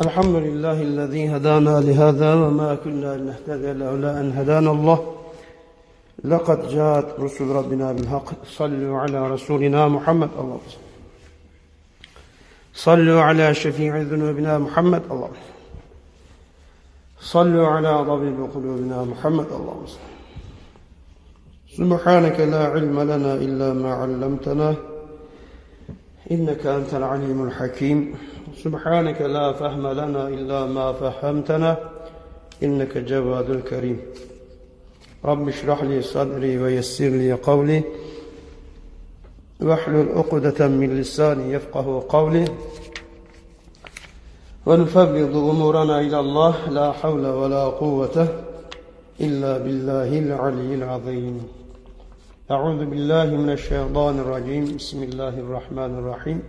الحمد لله الذي هدانا لهذا وما كنا لنهتدي لولا أن هدانا الله. لقد جاءت رسل ربنا بالحق. صلوا على رسولنا محمد. اللهم صلوا على شفيع ذنوبنا محمد. اللهم صلوا على طبيب قلوبنا محمد. اللهم سبحانك لا علم لنا إلا ما علمتنا. إنك أنت العليم الحكيم. سبحانك لا فهم لنا إلا ما فهمتنا إنك جواد الكريم. رب اشرح لي صدري ويسر لي قولي. واحلل عقدة من لساني يفقه قولي. ونفوض أمورنا إلى الله لا حول ولا قوة إلا بالله العلي العظيم. أعوذ بالله من الشيطان الرجيم. بسم الله الرحمن الرحيم.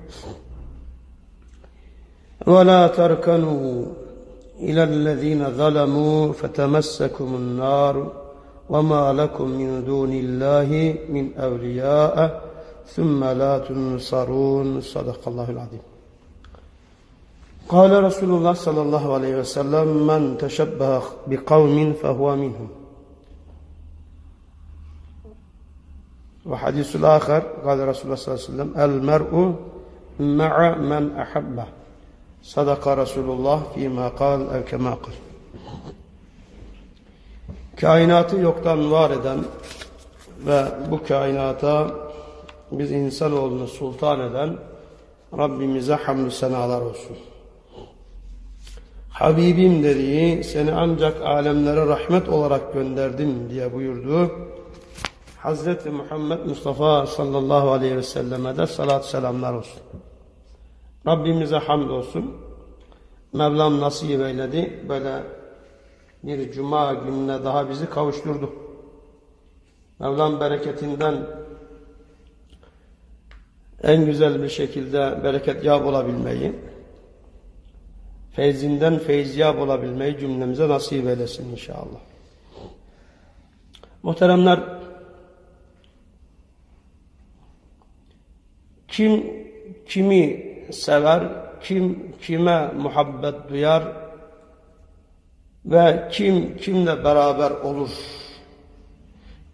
ولا تركنوا إلى الذين ظلموا فتمسكم النار وما لكم من دون الله من أولياء ثم لا تنصرون. صدق الله العظيم. قال رسول الله صلى الله عليه وسلم من تشبه بقوم فهو منهم. وحديث الآخر قال رسول الله صلى الله عليه وسلم المرء مع من أحبه. Sadaka Resulullah fîmâ kal ev kemâ kal. Kainatı yoktan var eden ve bu kainata biz insanoğlunu sultan eden Rabbimize hamdü senalar olsun. Habibim dediği seni ancak alemlere rahmet olarak gönderdim diye buyurdu. Hazreti Muhammed Mustafa sallallahu aleyhi ve selleme de salat selamlar olsun. Rabbimize hamd olsun. Mevlam nasip eyledi. Böyle bir cuma gününe daha bizi kavuşturdu. Mevlam bereketinden en güzel bir şekilde bereket yap olabilmeyi, feyzinden feyziyab olabilmeyi cümlemize nasip eylesin inşallah. Muhteremler, kim kimi sever, kim kime muhabbet duyar ve kim kimle beraber olur.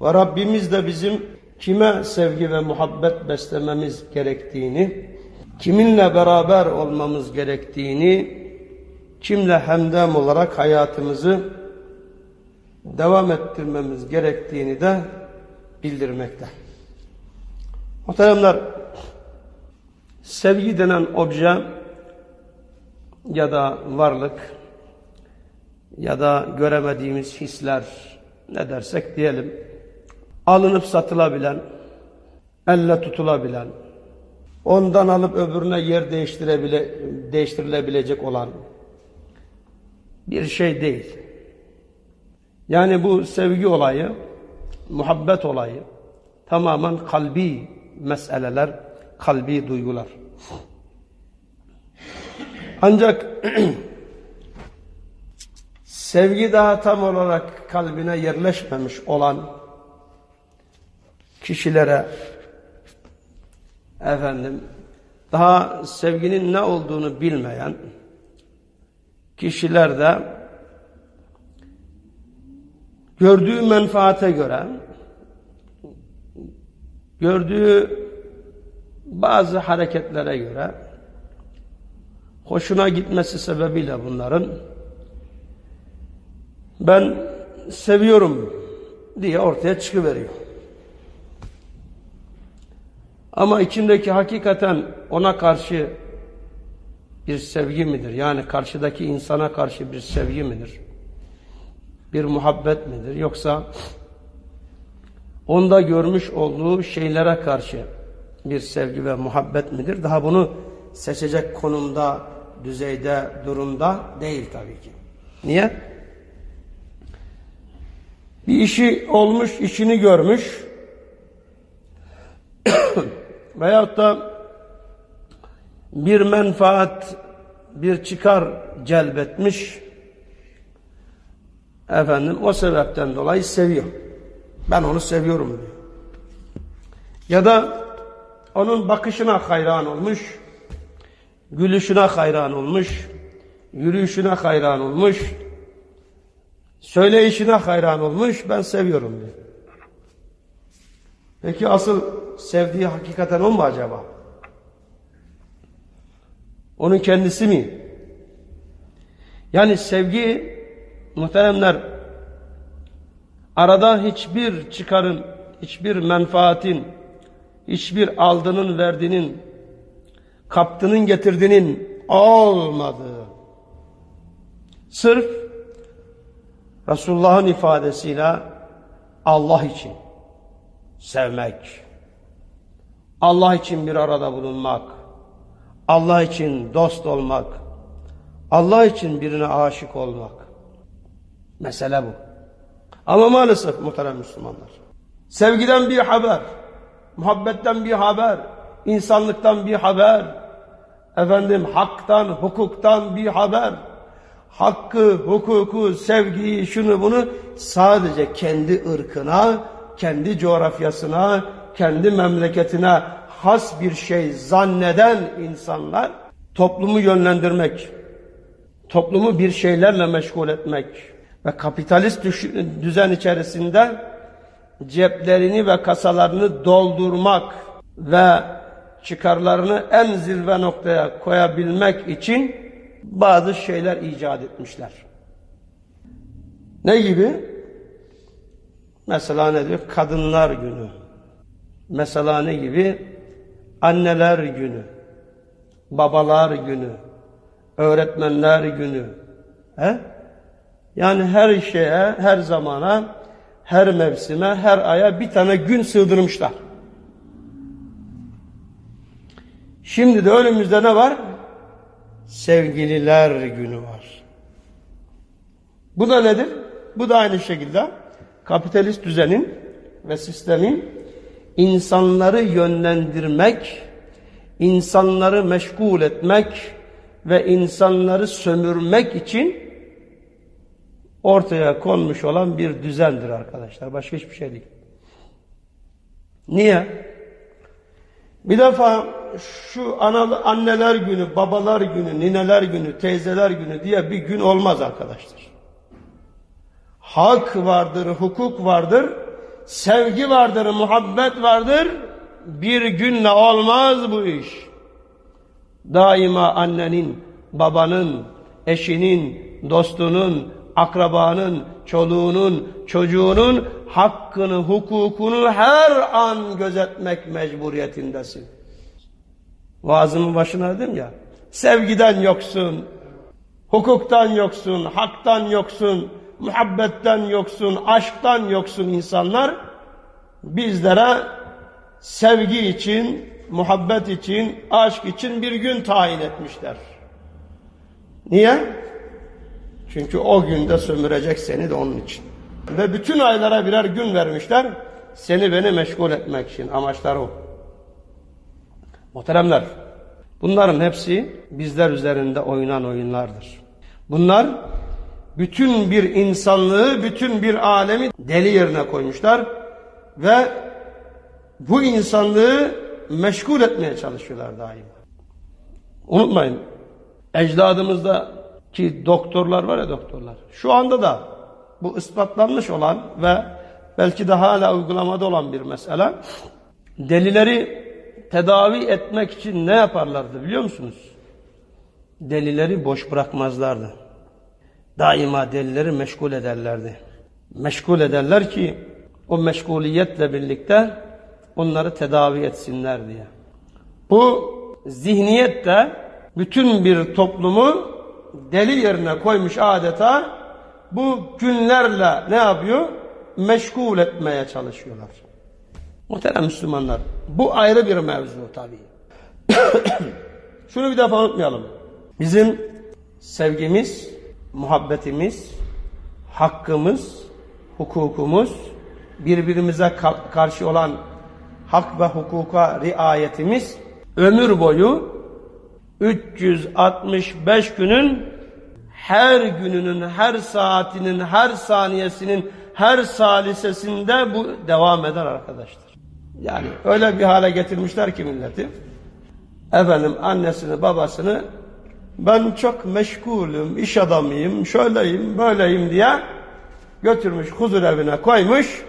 Ve Rabbimiz de bizim kime sevgi ve muhabbet beslememiz gerektiğini, kiminle beraber olmamız gerektiğini, kimle hemdem olarak hayatımızı devam ettirmemiz gerektiğini de bildirmekte. Muhteremler, sevgi denen obje ya da varlık ya da göremediğimiz hisler ne dersek diyelim alınıp satılabilen, elle tutulabilen, ondan alıp öbürüne yer değiştirebile, değiştirilebilecek olan bir şey değil. Yani bu sevgi olayı, muhabbet olayı tamamen kalbi meseleler, kalbi duygular. Ancak sevgi daha tam olarak kalbine yerleşmemiş olan kişilere efendim daha sevginin ne olduğunu bilmeyen kişiler de gördüğü menfaate göre gördüğü bazı hareketlere göre hoşuna gitmesi sebebiyle bunların ben seviyorum diye ortaya çıkıveriyor. Ama içindeki hakikaten ona karşı bir sevgi midir? Yani karşıdaki insana karşı bir sevgi midir? Bir muhabbet midir? Yoksa onda görmüş olduğu şeylere karşı bir sevgi ve muhabbet midir? Daha bunu seçecek konumda, düzeyde, durumda değil tabii ki. Niye? Bir işi olmuş, işini görmüş veyahut da bir menfaat, bir çıkar celbetmiş efendim o sebepten dolayı seviyor. Ben onu seviyorum diyor. Ya da onun bakışına hayran olmuş, gülüşüne hayran olmuş, yürüyüşüne hayran olmuş, söyleyişine hayran olmuş, ben seviyorum diyor. Peki asıl sevdiği hakikaten o mu acaba? Onun kendisi mi? Yani sevgi muhteremler arada hiçbir çıkarın, hiçbir menfaatin, hiçbir aldının verdiğinin, kaptının getirdiğinin olmadığı. Sırf Resulullah'ın ifadesiyle Allah için sevmek, Allah için bir arada bulunmak, Allah için dost olmak, Allah için birine aşık olmak. Mesele bu. Ama maalesef muhterem Müslümanlar. Sevgiden bir haber, muhabbetten bir haber, insanlıktan bir haber, efendim haktan, hukuktan bir haber, hakkı, hukuku, sevgiyi, şunu bunu sadece kendi ırkına, kendi coğrafyasına, kendi memleketine has bir şey zanneden insanlar toplumu yönlendirmek, toplumu bir şeylerle meşgul etmek ve kapitalist düzen içerisinde ceplerini ve kasalarını doldurmak ve çıkarlarını en zirve noktaya koyabilmek için bazı şeyler icat etmişler. Ne gibi? Mesela ne diyor? Kadınlar günü. Mesela ne gibi? Anneler günü. Babalar günü. Öğretmenler günü. He? Yani her şeye, her zamana, her mevsime, her aya bir tane gün sığdırmışlar. Şimdi de önümüzde ne var? Sevgililer günü var. Bu da nedir? Bu da aynı şekilde kapitalist düzenin ve sistemin insanları yönlendirmek, insanları meşgul etmek ve insanları sömürmek için ortaya konmuş olan bir düzendir arkadaşlar. Başka hiçbir şey değil. Niye? Bir defa şu analı, anneler günü, babalar günü, nineler günü, teyzeler günü diye bir gün olmaz arkadaşlar. Hak vardır, hukuk vardır, sevgi vardır, muhabbet vardır. Bir günle olmaz bu iş. Daima annenin, babanın, eşinin, dostunun, akrabanın, çoluğunun, çocuğunun hakkını, hukukunu her an gözetmek mecburiyetindesin. Vaazımın başına dedim ya, sevgiden yoksun, hukuktan yoksun, haktan yoksun, muhabbetten yoksun, aşktan yoksun insanlar bizlere sevgi için, muhabbet için, aşk için bir gün tayin etmişler. Niye? Çünkü o günde sömürecek seni de onun için. Ve bütün aylara birer gün vermişler. Seni beni meşgul etmek için. Amaçlar o. Muhteremler, bunların hepsi bizler üzerinde oynanan oyunlardır. Bunlar bütün bir insanlığı, bütün bir alemi deli yerine koymuşlar ve bu insanlığı meşgul etmeye çalışıyorlar daima. Unutmayın, ecdadımızda ki doktorlar var ya doktorlar. Şu anda da bu ispatlanmış olan ve belki de hala uygulamada olan bir mesele. Delileri tedavi etmek için ne yaparlardı biliyor musunuz? Delileri boş bırakmazlardı. Daima delileri meşgul ederlerdi. Meşgul ederler ki o meşguliyetle birlikte onları tedavi etsinler diye. Bu zihniyet de bütün bir toplumu deli yerine koymuş adeta bu günlerle ne yapıyor? Meşgul etmeye çalışıyorlar. Muhterem Müslümanlar bu ayrı bir mevzu tabii. Şunu bir defa unutmayalım. Bizim sevgimiz, muhabbetimiz, hakkımız, hukukumuz, birbirimize karşı olan hak ve hukuka riayetimiz ömür boyu 365 günün her gününün, her saatinin, her saniyesinin, her salisesinde bu devam eder arkadaşlar. Yani öyle bir hale getirmişler ki milleti. Efendim annesini, babasını ben çok meşgulüm, iş adamıyım, şöyleyim, böyleyim diye götürmüş huzur evine koymuş.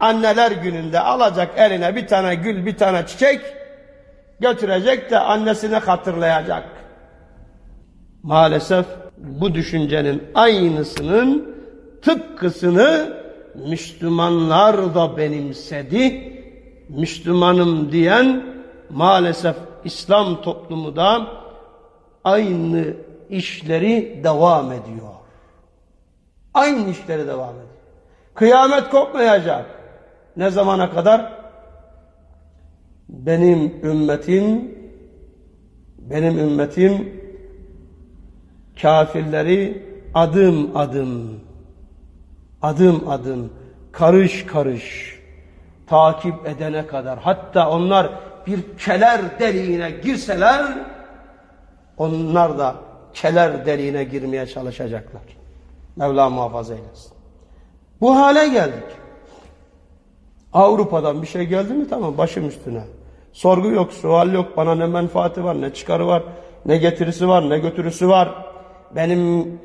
Anneler gününde alacak eline bir tane gül, bir tane çiçek götürecek de annesine hatırlayacak. Maalesef bu düşüncenin aynısının tıpkısını Müslümanlar da benimsedi. Müslümanım diyen maalesef İslam toplumu da aynı işleri devam ediyor. Aynı işleri devam ediyor. Kıyamet kopmayacak. Ne zamana kadar? Benim ümmetim benim ümmetim kafirleri adım adım adım adım karış karış takip edene kadar hatta onlar bir keler deliğine girseler onlar da keler deliğine girmeye çalışacaklar. Mevla muhafaza eylesin. Bu hale geldik. Avrupa'dan bir şey geldi mi tamam başım üstüne. Sorgu yok, sual yok. Bana ne menfaati var, ne çıkarı var, ne getirisi var, ne götürüsü var. Benim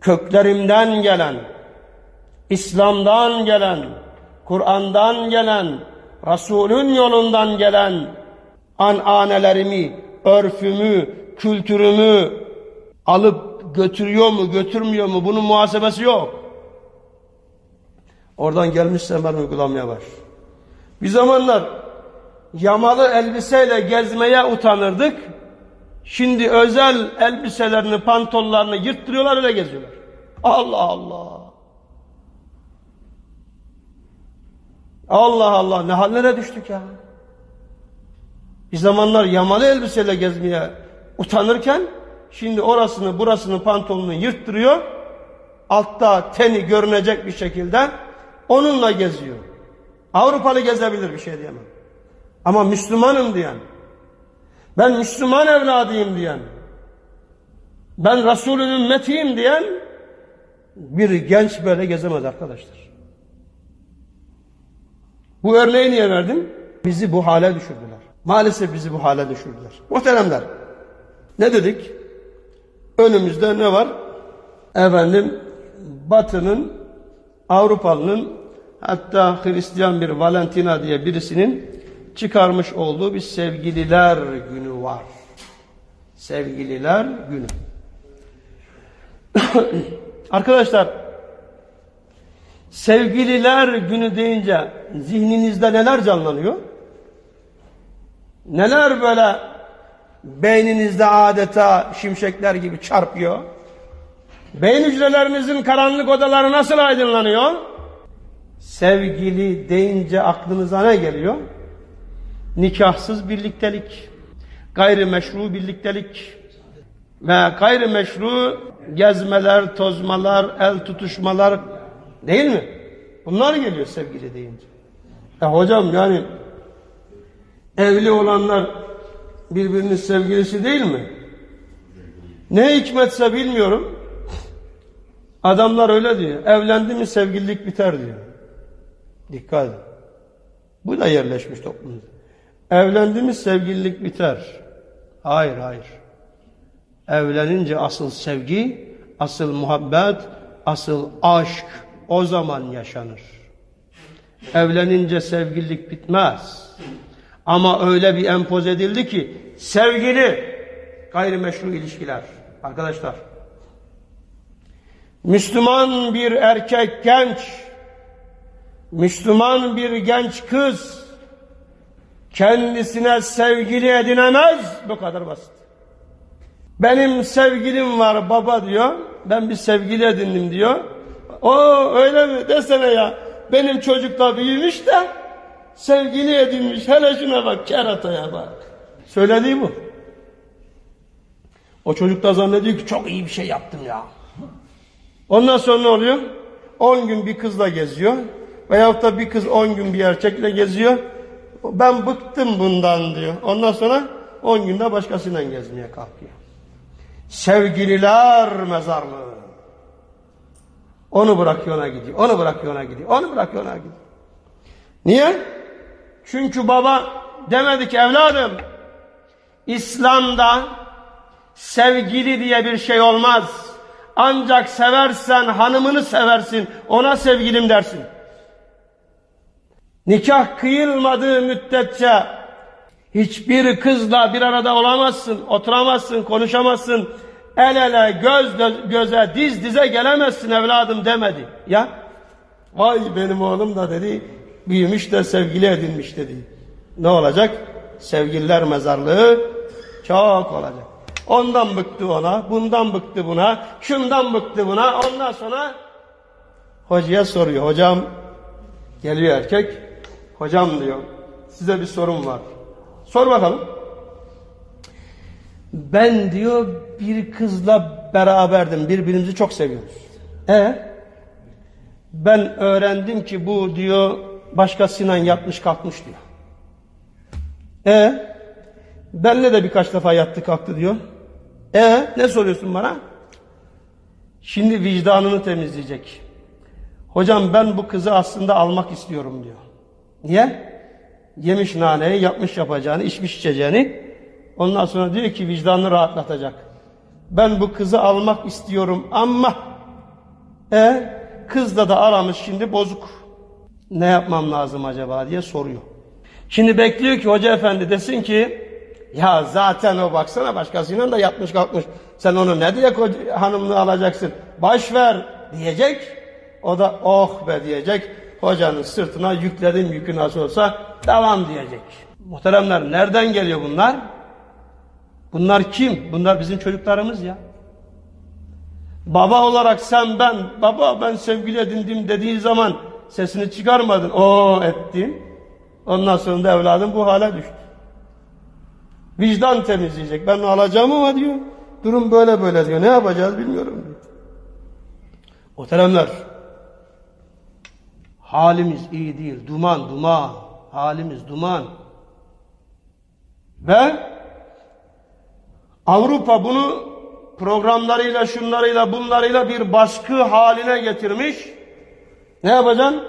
köklerimden gelen, İslam'dan gelen, Kur'an'dan gelen, Resul'ün yolundan gelen ananelerimi, örfümü, kültürümü alıp götürüyor mu, götürmüyor mu bunun muhasebesi yok. Oradan gelmişse ben uygulamaya var. Bir zamanlar yamalı elbiseyle gezmeye utanırdık. Şimdi özel elbiselerini, pantollarını yırttırıyorlar öyle geziyorlar. Allah Allah. Allah Allah ne hallere düştük ya. Bir zamanlar yamalı elbiseyle gezmeye utanırken şimdi orasını burasını pantolonunu yırttırıyor. Altta teni görünecek bir şekilde onunla geziyor. Avrupalı gezebilir bir şey diyemem. Ama Müslümanım diyen, ben Müslüman evladıyım diyen, ben Resulün ümmetiyim diyen bir genç böyle gezemez arkadaşlar. Bu örneği niye verdim? Bizi bu hale düşürdüler. Maalesef bizi bu hale düşürdüler. Muhteremler, ne dedik? Önümüzde ne var? Efendim, Batı'nın, Avrupalı'nın, hatta Hristiyan bir Valentina diye birisinin çıkarmış olduğu bir sevgililer günü var. Sevgililer günü. Arkadaşlar, sevgililer günü deyince zihninizde neler canlanıyor? Neler böyle beyninizde adeta şimşekler gibi çarpıyor? Beyin hücrelerinizin karanlık odaları nasıl aydınlanıyor? Sevgili deyince aklınıza ne geliyor? Nikahsız birliktelik, gayrimeşru birliktelik ve gayrimeşru gezmeler, tozmalar, el tutuşmalar değil mi? Bunlar geliyor sevgili deyince. E hocam yani evli olanlar birbirinin sevgilisi değil mi? Ne hikmetse bilmiyorum. Adamlar öyle diyor. Evlendi mi sevgililik biter diyor. Dikkat. Bu da yerleşmiş toplumda. Evlendi mi sevgililik biter. Hayır hayır. Evlenince asıl sevgi, asıl muhabbet, asıl aşk o zaman yaşanır. Evlenince sevgililik bitmez. Ama öyle bir empoz edildi ki sevgili gayrimeşru ilişkiler. Arkadaşlar Müslüman bir erkek genç Müslüman bir genç kız kendisine sevgili edinemez. Bu kadar basit. Benim sevgilim var baba diyor. Ben bir sevgili edindim diyor. O öyle mi desene ya. Benim çocuk da büyümüş de sevgili edinmiş. Hele şuna bak kerataya bak. Söylediği bu. O çocuk da zannediyor ki çok iyi bir şey yaptım ya. Ondan sonra ne oluyor? 10 gün bir kızla geziyor. Veyahut da bir kız 10 gün bir erkekle geziyor. Ben bıktım bundan diyor. Ondan sonra 10 günde başkasıyla gezmeye kalkıyor. Sevgililer mezarlığı. Onu bırakıyor ona gidiyor. Onu bırakıyor ona gidiyor. Onu bırakıyor ona gidiyor. Niye? Çünkü baba demedi ki evladım İslam'da Sevgili diye bir şey olmaz. Ancak seversen hanımını seversin. Ona sevgilim dersin. Nikah kıyılmadığı müddetçe hiçbir kızla bir arada olamazsın, oturamazsın, konuşamazsın. El ele, göz göze, diz dize gelemezsin evladım demedi. Ya vay benim oğlum da dedi büyümüş de sevgili edinmiş dedi. Ne olacak? Sevgililer mezarlığı çok olacak. Ondan bıktı ona, bundan bıktı buna, şundan bıktı buna. Ondan sonra hocaya soruyor. Hocam geliyor erkek. Hocam diyor size bir sorum var. Sor bakalım. Ben diyor bir kızla beraberdim. Birbirimizi çok seviyoruz. E ben öğrendim ki bu diyor başkasıyla yatmış kalkmış diyor. E benle de birkaç defa yattı kalktı diyor. E ne soruyorsun bana? Şimdi vicdanını temizleyecek. Hocam ben bu kızı aslında almak istiyorum diyor. Niye? Yemiş naneyi, yapmış yapacağını, içmiş içeceğini. Ondan sonra diyor ki vicdanını rahatlatacak. Ben bu kızı almak istiyorum ama e kızla da aramış şimdi bozuk. Ne yapmam lazım acaba diye soruyor. Şimdi bekliyor ki hoca efendi desin ki ya zaten o baksana başkasıyla da yatmış kalkmış. Sen onu ne diye hanımlığı alacaksın? Baş ver diyecek. O da oh be diyecek. Hocanın sırtına yükledim yükü nasıl olsa devam diyecek. Muhteremler nereden geliyor bunlar? Bunlar kim? Bunlar bizim çocuklarımız ya. Baba olarak sen ben, baba ben sevgili edindim dediğin zaman sesini çıkarmadın. O ettin. Ondan sonra da evladım bu hale düştü. Vicdan temizleyecek. Ben alacağım ama diyor. Durum böyle böyle diyor. Ne yapacağız bilmiyorum diyor. Muhteremler. Halimiz iyi değil. Duman, duman. Halimiz duman. Ve Avrupa bunu programlarıyla, şunlarıyla, bunlarıyla bir baskı haline getirmiş. Ne yapacaksın?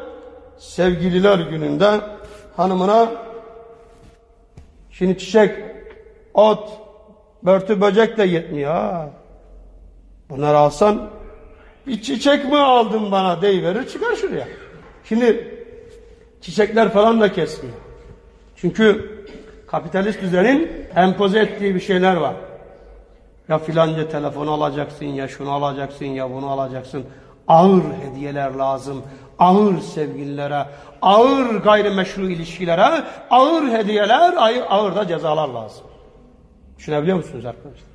Sevgililer gününde hanımına şimdi çiçek, ot, börtü böcek de yetmiyor. Ha. Bunları alsan bir çiçek mi aldın bana deyiverir çıkar şuraya. Şimdi çiçekler falan da kesmiyor. Çünkü kapitalist düzenin empoze ettiği bir şeyler var. Ya filanca telefon alacaksın ya şunu alacaksın ya bunu alacaksın. Ağır hediyeler lazım. Ağır sevgililere, ağır gayrimeşru ilişkilere, ağır hediyeler, ağır da cezalar lazım. Düşünebiliyor musunuz arkadaşlar?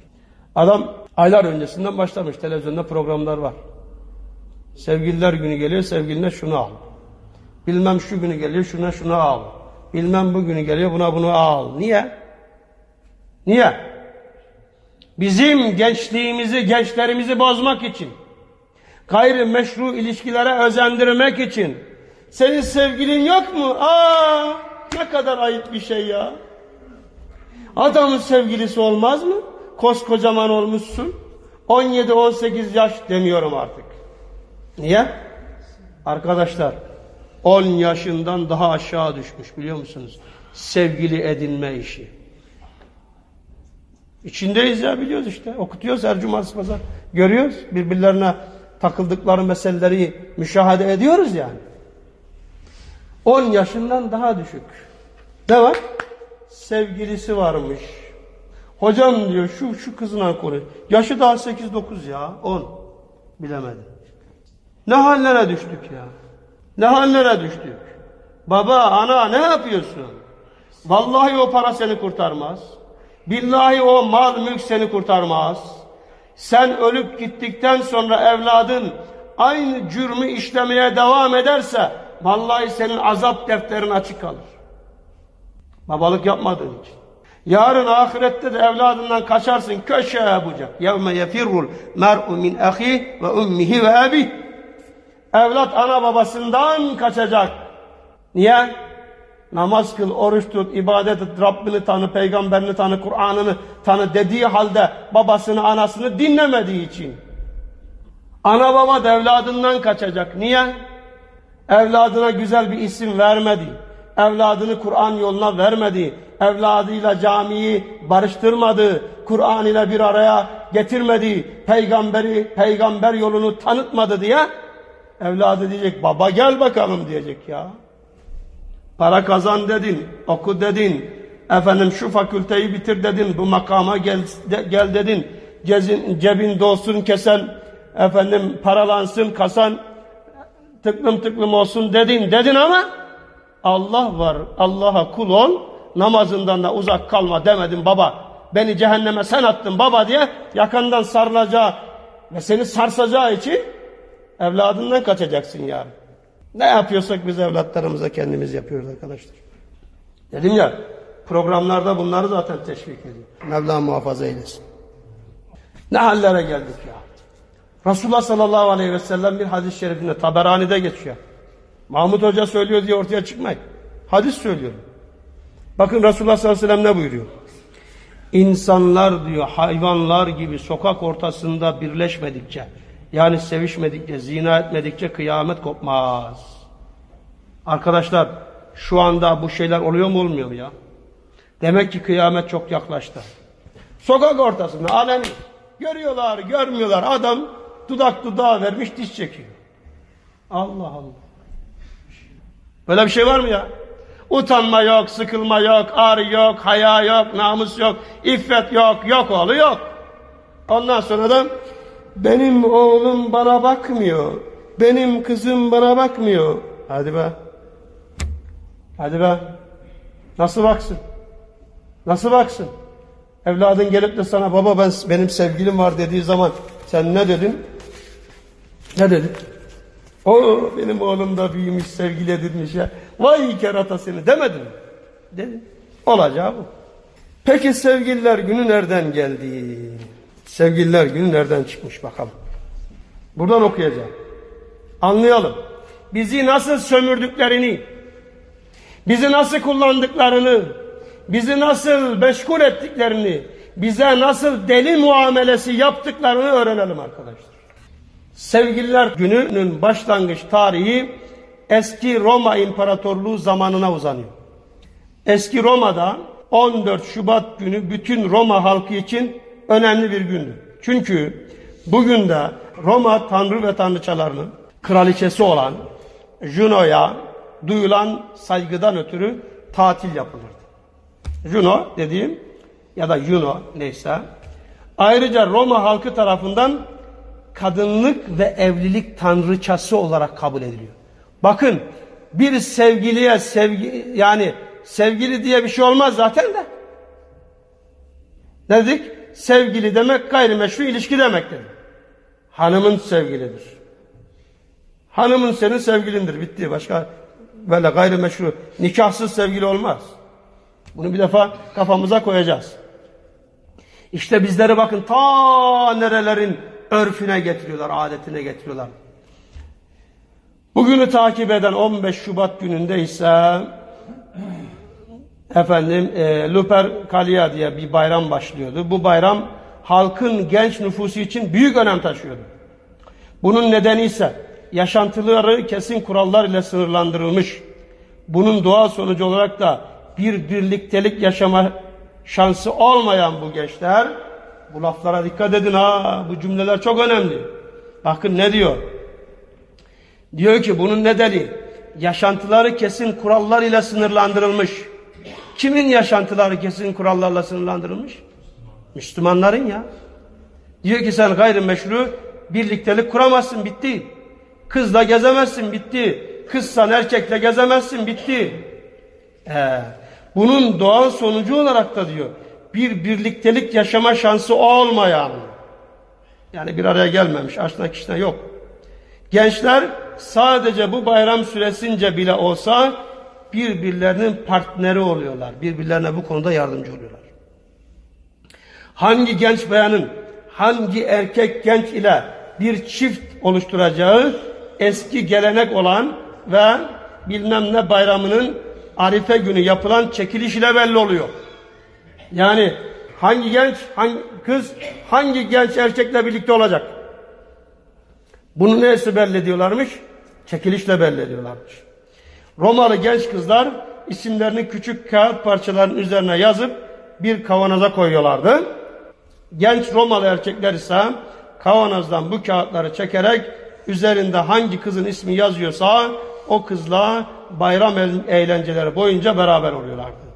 Adam aylar öncesinden başlamış. Televizyonda programlar var. Sevgililer günü geliyor, sevgiline şunu al. Bilmem şu günü geliyor, şuna şunu al. Bilmem bu günü geliyor, buna bunu al. Niye? Niye? Bizim gençliğimizi, gençlerimizi bozmak için, gayri meşru ilişkilere özendirmek için. Senin sevgilin yok mu? Aa, ne kadar ayıp bir şey ya. Adamın sevgilisi olmaz mı? Koskocaman olmuşsun. 17-18 yaş demiyorum artık. Niye? Arkadaşlar 10 yaşından daha aşağı düşmüş biliyor musunuz? Sevgili edinme işi. İçindeyiz ya biliyoruz işte. Okutuyoruz her cumartesi pazar. Görüyoruz. Birbirlerine takıldıkları meseleleri müşahede ediyoruz yani. 10 yaşından daha düşük. Ne var? Sevgilisi varmış. Hocam diyor şu şu kızına konuş. Yaşı daha 8-9 ya. 10. Bilemedim. Ne hallere düştük ya. Ne hallere düştük. Baba, ana ne yapıyorsun? Vallahi o para seni kurtarmaz. Billahi o mal mülk seni kurtarmaz. Sen ölüp gittikten sonra evladın aynı cürmü işlemeye devam ederse vallahi senin azap defterin açık kalır. Babalık yapmadığın için. Yarın ahirette de evladından kaçarsın köşeye bucak. Yevme yefirrul mer'u min ahi ve ummihi ve abi. Evlat ana babasından kaçacak. Niye? Namaz kıl, oruç tut, ibadet et, Rabbini tanı, peygamberini tanı, Kur'an'ını tanı dediği halde babasını, anasını dinlemediği için. Ana baba da evladından kaçacak. Niye? Evladına güzel bir isim vermedi. evladını Kur'an yoluna vermedi, evladıyla camiyi barıştırmadı, Kur'an ile bir araya getirmedi, peygamberi, peygamber yolunu tanıtmadı diye evladı diyecek baba gel bakalım diyecek ya. Para kazan dedin, oku dedin, efendim şu fakülteyi bitir dedin, bu makama gel, de, gel dedin, Cezin, cebin dolsun kesen, efendim paralansın kasan, tıklım tıklım olsun dedin, dedin ama Allah var, Allah'a kul ol, namazından da uzak kalma demedin baba. Beni cehenneme sen attın baba diye yakandan sarılacağı ve seni sarsacağı için evladından kaçacaksın yarın. Ne yapıyorsak biz evlatlarımıza kendimiz yapıyoruz arkadaşlar. Dedim ya programlarda bunları zaten teşvik ediyor. Mevla muhafaza eylesin. Ne hallere geldik ya. Resulullah sallallahu aleyhi ve sellem bir hadis-i şerifinde Taberani'de geçiyor. Mahmut Hoca söylüyor diye ortaya çıkmayın. Hadis söylüyorum. Bakın Resulullah sallallahu aleyhi ve sellem ne buyuruyor? İnsanlar diyor hayvanlar gibi sokak ortasında birleşmedikçe yani sevişmedikçe, zina etmedikçe kıyamet kopmaz. Arkadaşlar şu anda bu şeyler oluyor mu olmuyor mu ya? Demek ki kıyamet çok yaklaştı. Sokak ortasında alem görüyorlar, görmüyorlar. Adam dudak dudağa vermiş diş çekiyor. Allah Allah. Böyle bir şey var mı ya? Utanma yok, sıkılma yok, ağrı yok, haya yok, namus yok, iffet yok, yok oğlu yok. Ondan sonra da benim oğlum bana bakmıyor, benim kızım bana bakmıyor. Hadi be. Hadi be. Nasıl baksın? Nasıl baksın? Evladın gelip de sana baba ben benim sevgilim var dediği zaman sen ne dedin? Ne dedin? O benim oğlum da büyümüş sevgili edilmiş ya. Vay keratasını demedin mi? Dedin. Olacağı bu. Peki sevgililer günü nereden geldi? Sevgililer günü nereden çıkmış bakalım. Buradan okuyacağım. Anlayalım. Bizi nasıl sömürdüklerini, bizi nasıl kullandıklarını, bizi nasıl meşgul ettiklerini, bize nasıl deli muamelesi yaptıklarını öğrenelim arkadaşlar. Sevgililer gününün başlangıç tarihi eski Roma İmparatorluğu zamanına uzanıyor. Eski Roma'da 14 Şubat günü bütün Roma halkı için önemli bir gündü. Çünkü bugün de Roma tanrı ve tanrıçalarının kraliçesi olan Juno'ya duyulan saygıdan ötürü tatil yapılırdı. Juno dediğim ya da Juno neyse. Ayrıca Roma halkı tarafından kadınlık ve evlilik tanrıçası olarak kabul ediliyor. Bakın bir sevgiliye sevgi yani sevgili diye bir şey olmaz zaten de. Ne dedik? Sevgili demek gayrimeşru ilişki demektir. Hanımın sevgilidir. Hanımın senin sevgilindir. Bitti. Başka böyle gayrimeşru nikahsız sevgili olmaz. Bunu bir defa kafamıza koyacağız. İşte bizleri bakın ta nerelerin örfüne getiriyorlar, adetine getiriyorlar. Bugünü takip eden 15 Şubat gününde ise efendim e, Lupercalia diye bir bayram başlıyordu. Bu bayram halkın genç nüfusu için büyük önem taşıyordu. Bunun nedeni ise yaşantıları kesin kurallar ile sınırlandırılmış. Bunun doğal sonucu olarak da bir birliktelik yaşama şansı olmayan bu gençler bu laflara dikkat edin ha bu cümleler çok önemli. Bakın ne diyor? Diyor ki bunun nedeni yaşantıları kesin kurallar ile sınırlandırılmış. Kimin yaşantıları kesin kurallarla sınırlandırılmış? Müslümanların ya. Diyor ki sen gayrimeşru birliktelik kuramazsın bitti. Kızla gezemezsin bitti. Kızsan erkekle gezemezsin bitti. Ee, bunun doğal sonucu olarak da diyor bir birliktelik yaşama şansı olmayan yani bir araya gelmemiş aşna kişine yok. Gençler sadece bu bayram süresince bile olsa birbirlerinin partneri oluyorlar. Birbirlerine bu konuda yardımcı oluyorlar. Hangi genç bayanın hangi erkek genç ile bir çift oluşturacağı eski gelenek olan ve bilmem ne bayramının Arife günü yapılan çekiliş ile belli oluyor. Yani hangi genç, hangi kız, hangi genç erkekle birlikte olacak? Bunu neyse belli ediyorlarmış? Çekilişle belli ediyorlarmış. Romalı genç kızlar isimlerini küçük kağıt parçalarının üzerine yazıp bir kavanoza koyuyorlardı. Genç Romalı erkekler ise kavanozdan bu kağıtları çekerek üzerinde hangi kızın ismi yazıyorsa o kızla bayram eğlenceleri boyunca beraber oluyorlardı.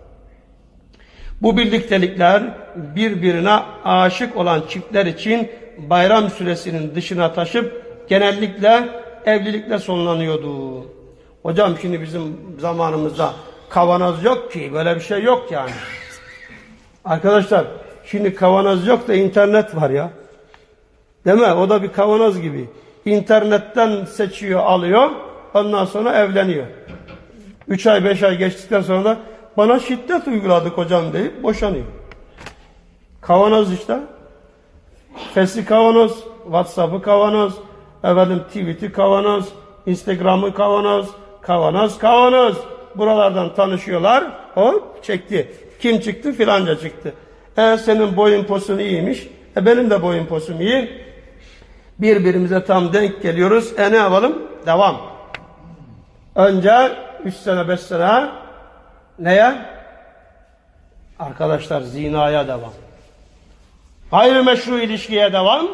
Bu birliktelikler birbirine aşık olan çiftler için bayram süresinin dışına taşıp genellikle evlilikle sonlanıyordu. Hocam şimdi bizim zamanımızda kavanoz yok ki böyle bir şey yok yani. Arkadaşlar şimdi kavanoz yok da internet var ya. Değil mi? O da bir kavanoz gibi. İnternetten seçiyor, alıyor. Ondan sonra evleniyor. Üç ay, beş ay geçtikten sonra da bana şiddet uyguladık hocam deyip boşanıyor. Kavanoz işte. Fesli kavanoz, Whatsapp'ı kavanoz, efendim tweet'i kavanoz, Instagram'ı kavanoz, kavanoz, kavanoz. Buralardan tanışıyorlar. Hop çekti. Kim çıktı? Filanca çıktı. E senin boyun posun iyiymiş. E benim de boyun posum iyi. Birbirimize tam denk geliyoruz. E ne yapalım? Devam. Önce 3 sene 5 sene neye? Arkadaşlar zinaya devam. Gayrimeşru ilişkiye devam.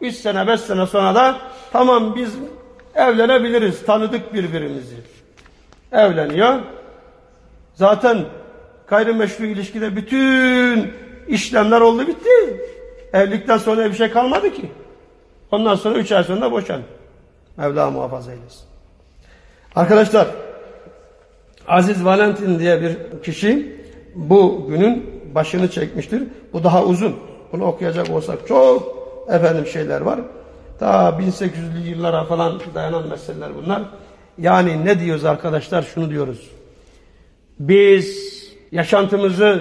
3 sene 5 sene sonra da tamam biz evlenebiliriz. Tanıdık birbirimizi. Evleniyor. Zaten gayrimeşru ilişkide bütün işlemler oldu bitti. Evlilikten sonra bir şey kalmadı ki. Ondan sonra üç ay sonra boşan. Mevla muhafaza eylesin. Arkadaşlar Aziz Valentin diye bir kişi bu günün başını çekmiştir. Bu daha uzun. Bunu okuyacak olsak çok efendim şeyler var. Ta 1800'lü yıllara falan dayanan meseleler bunlar. Yani ne diyoruz arkadaşlar? Şunu diyoruz. Biz yaşantımızı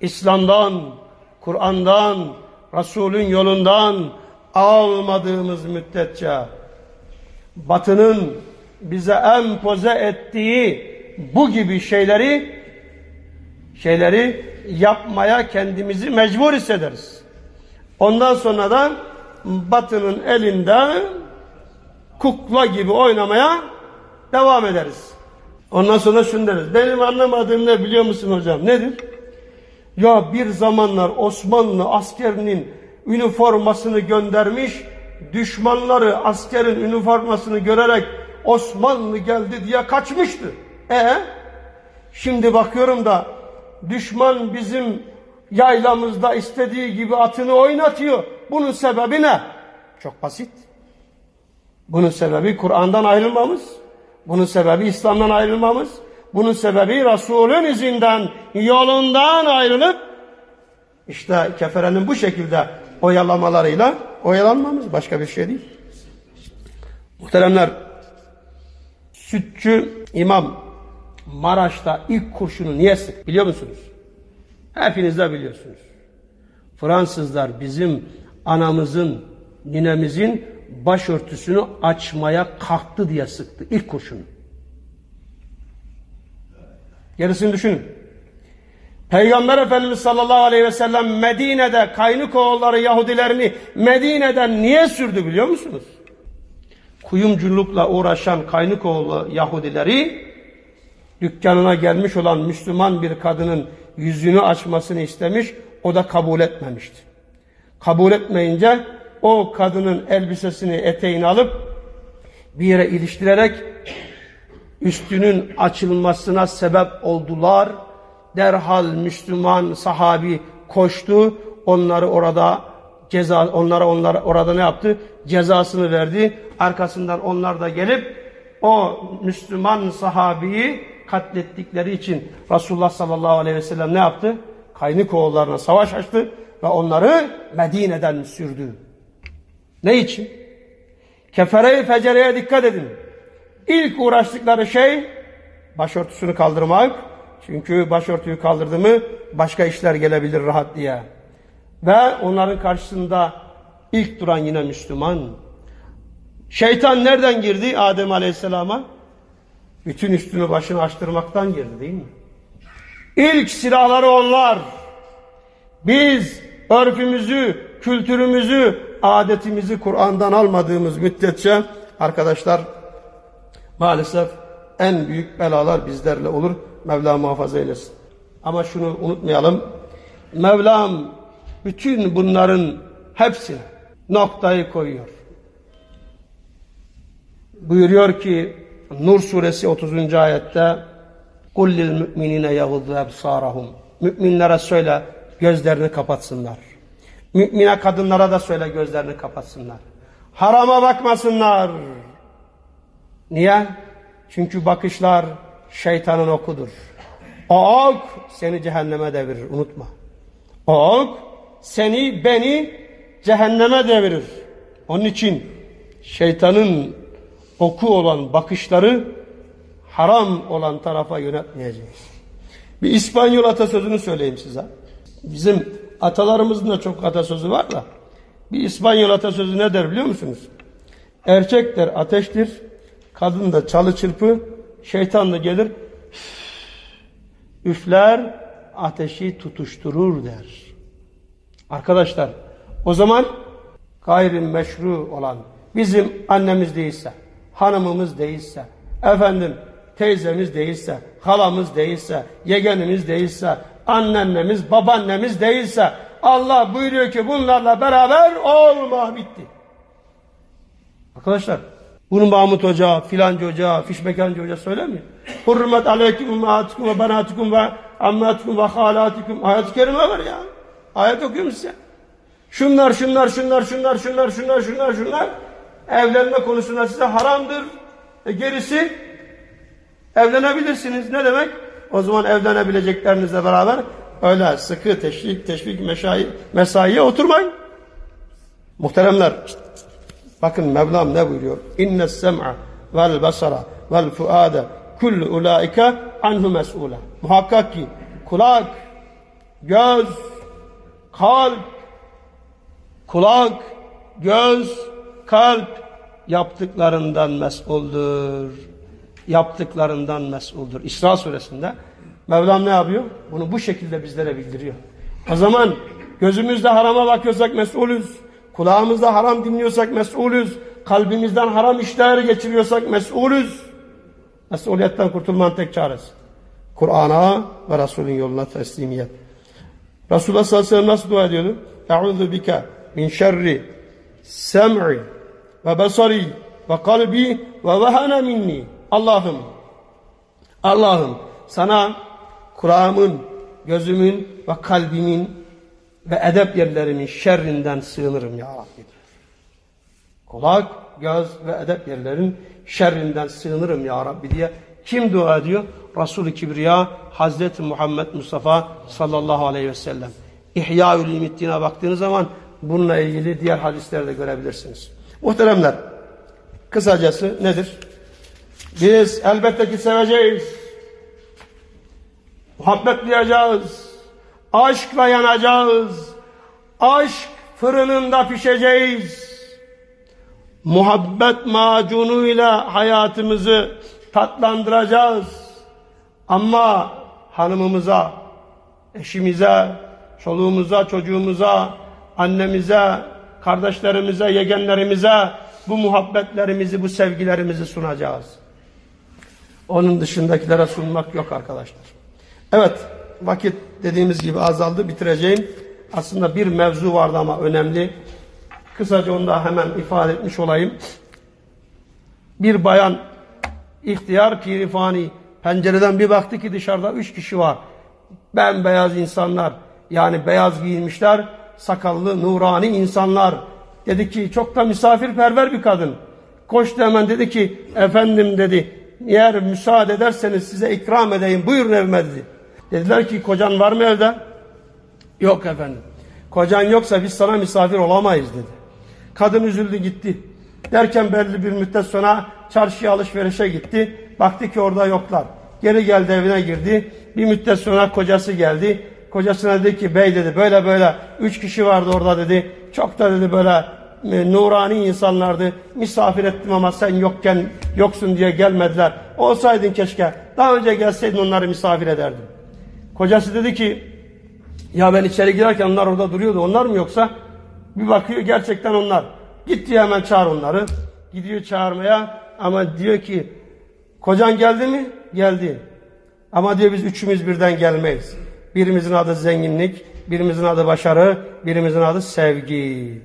İslam'dan, Kur'an'dan, Resul'ün yolundan almadığımız müddetçe Batı'nın bize empoze ettiği bu gibi şeyleri şeyleri yapmaya kendimizi mecbur hissederiz. Ondan sonra da Batı'nın elinde kukla gibi oynamaya devam ederiz. Ondan sonra şunu deriz. Benim anlamadığım ne biliyor musun hocam? Nedir? Ya bir zamanlar Osmanlı askerinin üniformasını göndermiş, düşmanları askerin üniformasını görerek Osmanlı geldi diye kaçmıştı. E şimdi bakıyorum da düşman bizim yaylamızda istediği gibi atını oynatıyor. Bunun sebebi ne? Çok basit. Bunun sebebi Kur'an'dan ayrılmamız. Bunun sebebi İslam'dan ayrılmamız. Bunun sebebi Resulün izinden, yolundan ayrılıp işte keferenin bu şekilde oyalamalarıyla oyalanmamız başka bir şey değil. Muhteremler Sütçü İmam Maraş'ta ilk kurşunu niye sık biliyor musunuz? Hepiniz de biliyorsunuz. Fransızlar bizim anamızın, ninemizin başörtüsünü açmaya kalktı diye sıktı ilk kurşunu. Gerisini düşünün. Peygamber Efendimiz sallallahu aleyhi ve sellem Medine'de Kaynıkoğulları Yahudilerini Medine'den niye sürdü biliyor musunuz? Kuyumculukla uğraşan Kaynıkoğlu Yahudileri dükkanına gelmiş olan Müslüman bir kadının yüzünü açmasını istemiş, o da kabul etmemişti. Kabul etmeyince o kadının elbisesini, eteğini alıp bir yere iliştirerek üstünün açılmasına sebep oldular. Derhal Müslüman sahabi koştu. Onları orada ceza onlara onlara orada ne yaptı? Cezasını verdi. Arkasından onlar da gelip o Müslüman sahabiyi katlettikleri için Resulullah sallallahu aleyhi ve sellem ne yaptı? Kaynıkoğullarına savaş açtı ve onları Medine'den sürdü. Ne için? Kefere-i fecereye dikkat edin. İlk uğraştıkları şey başörtüsünü kaldırmak. Çünkü başörtüyü kaldırdı mı başka işler gelebilir rahat diye. Ve onların karşısında ilk duran yine Müslüman. Şeytan nereden girdi Adem Aleyhisselam'a? Bütün üstünü başını açtırmaktan girdi değil mi? İlk silahları onlar. Biz örfümüzü, kültürümüzü, adetimizi Kur'an'dan almadığımız müddetçe arkadaşlar maalesef en büyük belalar bizlerle olur. Mevla muhafaza eylesin. Ama şunu unutmayalım. Mevlam bütün bunların hepsine noktayı koyuyor. Buyuruyor ki Nur suresi 30. ayette Kullil müminine yaguddu ebsarahum. Müminlere söyle gözlerini kapatsınlar. Mümine kadınlara da söyle gözlerini kapatsınlar. Harama bakmasınlar. Niye? Çünkü bakışlar şeytanın okudur. O ok seni cehenneme devirir unutma. O ok seni beni cehenneme devirir. Onun için şeytanın oku olan bakışları haram olan tarafa yönetmeyeceğiz. Bir İspanyol atasözünü söyleyeyim size. Bizim atalarımızın da çok atasözü var da bir İspanyol atasözü ne der biliyor musunuz? Erkek der ateştir, kadın da çalı çırpı, şeytan da gelir üfler ateşi tutuşturur der. Arkadaşlar o zaman gayrimeşru olan bizim annemiz değilse, hanımımız değilse, efendim teyzemiz değilse, halamız değilse, yegenimiz değilse, annemiz, babaannemiz değilse Allah buyuruyor ki bunlarla beraber olma bitti. Arkadaşlar bunu Mahmut Hoca, filanca hoca, fişmekancı hoca söylemiyor. Hurmet aleyküm ummatukum ve banatukum ve ammatukum ve halatukum. Ayet-i kerime var ya. Ayet okuyorum size. Şunlar, şunlar, şunlar, şunlar, şunlar, şunlar, şunlar, şunlar. Evlenme konusunda size haramdır. E gerisi evlenebilirsiniz. Ne demek? O zaman evlenebileceklerinizle beraber öyle sıkı teşvik, teşvik meşai, mesaiye oturmayın. Muhteremler, bakın Mevlam ne buyuruyor? İnne sem'a vel basara vel fuade kullu ulaika anhu mes'ula. Muhakkak ki kulak, göz, kalp, kulak, göz, kalp yaptıklarından mesuldur. Yaptıklarından mesuldur. İsra suresinde Mevlam ne yapıyor? Bunu bu şekilde bizlere bildiriyor. O zaman gözümüzde harama bakıyorsak mesulüz. Kulağımızda haram dinliyorsak mesulüz. Kalbimizden haram işler geçiriyorsak mesulüz. Mesuliyetten kurtulmanın tek çaresi. Kur'an'a ve Resulün yoluna teslimiyet. Resulullah sallallahu aleyhi ve sellem nasıl dua ediyordu? Eûzu bike min şerri sem'i ve basari ve kalbi ve vehane minni. Allah'ım, Allah'ım sana kulağımın, gözümün ve kalbimin ve edep yerlerimin şerrinden sığınırım ya Rabbi. Kulak, göz ve edep yerlerin şerrinden sığınırım ya Rabbi diye kim dua ediyor? Resul-i Kibriya Hazreti Muhammed Mustafa sallallahu aleyhi ve sellem. İhya-ül baktığınız zaman bununla ilgili diğer hadisleri de görebilirsiniz. Muhteremler, kısacası nedir? Biz elbette ki seveceğiz. Muhabbet duyacağız. Aşkla yanacağız. Aşk fırınında pişeceğiz. Muhabbet macunuyla hayatımızı tatlandıracağız. Ama hanımımıza, eşimize, çoluğumuza, çocuğumuza, annemize, kardeşlerimize, yegenlerimize bu muhabbetlerimizi, bu sevgilerimizi sunacağız. Onun dışındakilere sunmak yok arkadaşlar. Evet, vakit dediğimiz gibi azaldı, bitireceğim. Aslında bir mevzu vardı ama önemli. Kısaca onu da hemen ifade etmiş olayım. Bir bayan ihtiyar pirifani pencereden bir baktı ki dışarıda üç kişi var. Bembeyaz insanlar yani beyaz giyinmişler sakallı nurani insanlar. Dedi ki çok da misafirperver bir kadın. Koştu hemen dedi ki efendim dedi eğer müsaade ederseniz size ikram edeyim buyurun evime dedi. Dediler ki kocan var mı evde? Yok efendim. Kocan yoksa biz sana misafir olamayız dedi. Kadın üzüldü gitti. Derken belli bir müddet sonra çarşıya alışverişe gitti. Baktı ki orada yoklar. Geri geldi evine girdi. Bir müddet sonra kocası geldi. Kocasına dedi ki bey dedi böyle böyle üç kişi vardı orada dedi. Çok da dedi böyle e, nurani insanlardı. Misafir ettim ama sen yokken yoksun diye gelmediler. Olsaydın keşke. Daha önce gelseydin onları misafir ederdim. Kocası dedi ki ya ben içeri girerken onlar orada duruyordu. Onlar mı yoksa? Bir bakıyor gerçekten onlar. Gitti hemen çağır onları. Gidiyor çağırmaya ama diyor ki kocan geldi mi? Geldi. Ama diyor biz üçümüz birden gelmeyiz. Birimizin adı zenginlik, birimizin adı başarı, birimizin adı sevgi.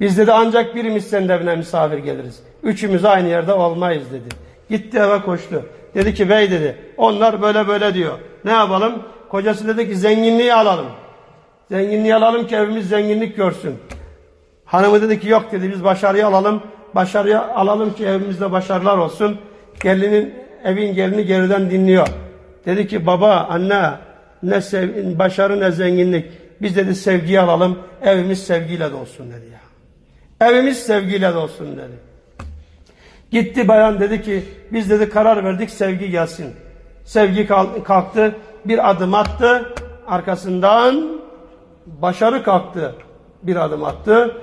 Biz dedi ancak birimiz senin evine misafir geliriz. Üçümüz aynı yerde olmayız dedi. Gitti eve koştu. Dedi ki bey dedi onlar böyle böyle diyor. Ne yapalım? Kocası dedi ki zenginliği alalım. Zenginliği alalım ki evimiz zenginlik görsün. Hanımı dedi ki yok dedi biz başarıyı alalım. Başarıyı alalım ki evimizde başarılar olsun. Gelinin evin gelini geriden dinliyor. Dedi ki baba anne ne sev, başarı ne zenginlik. Biz dedi sevgiyi alalım. Evimiz sevgiyle dolsun dedi ya. Evimiz sevgiyle dolsun dedi. Gitti bayan dedi ki biz dedi karar verdik sevgi gelsin. Sevgi kal- kalktı bir adım attı arkasından başarı kalktı bir adım attı.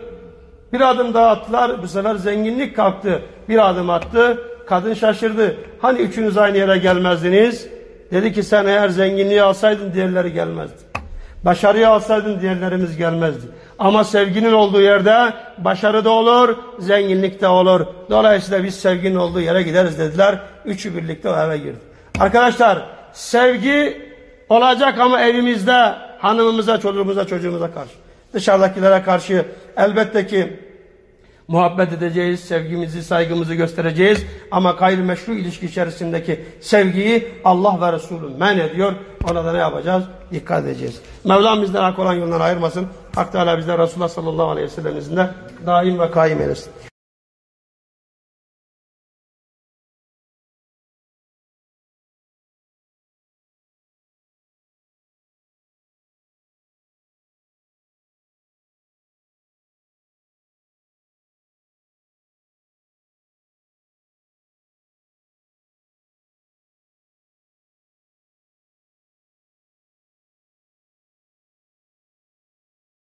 Bir adım daha attılar bu sefer zenginlik kalktı bir adım attı. Kadın şaşırdı. Hani üçünüz aynı yere gelmezdiniz? Dedi ki sen eğer zenginliği alsaydın diğerleri gelmezdi. Başarıyı alsaydın diğerlerimiz gelmezdi. Ama sevginin olduğu yerde başarı da olur, zenginlik de olur. Dolayısıyla biz sevginin olduğu yere gideriz dediler. Üçü birlikte o eve girdi. Arkadaşlar sevgi olacak ama evimizde hanımımıza, çocuğumuza, çocuğumuza karşı. Dışarıdakilere karşı elbette ki muhabbet edeceğiz, sevgimizi, saygımızı göstereceğiz. Ama gayrimeşru ilişki içerisindeki sevgiyi Allah ve Resulü men ediyor. Ona da ne yapacağız? Dikkat edeceğiz. Mevlam bizden hak olan yoldan ayırmasın. Hak Teala bizden Resulullah sallallahu aleyhi ve sellem izniyle daim ve kaim eylesin.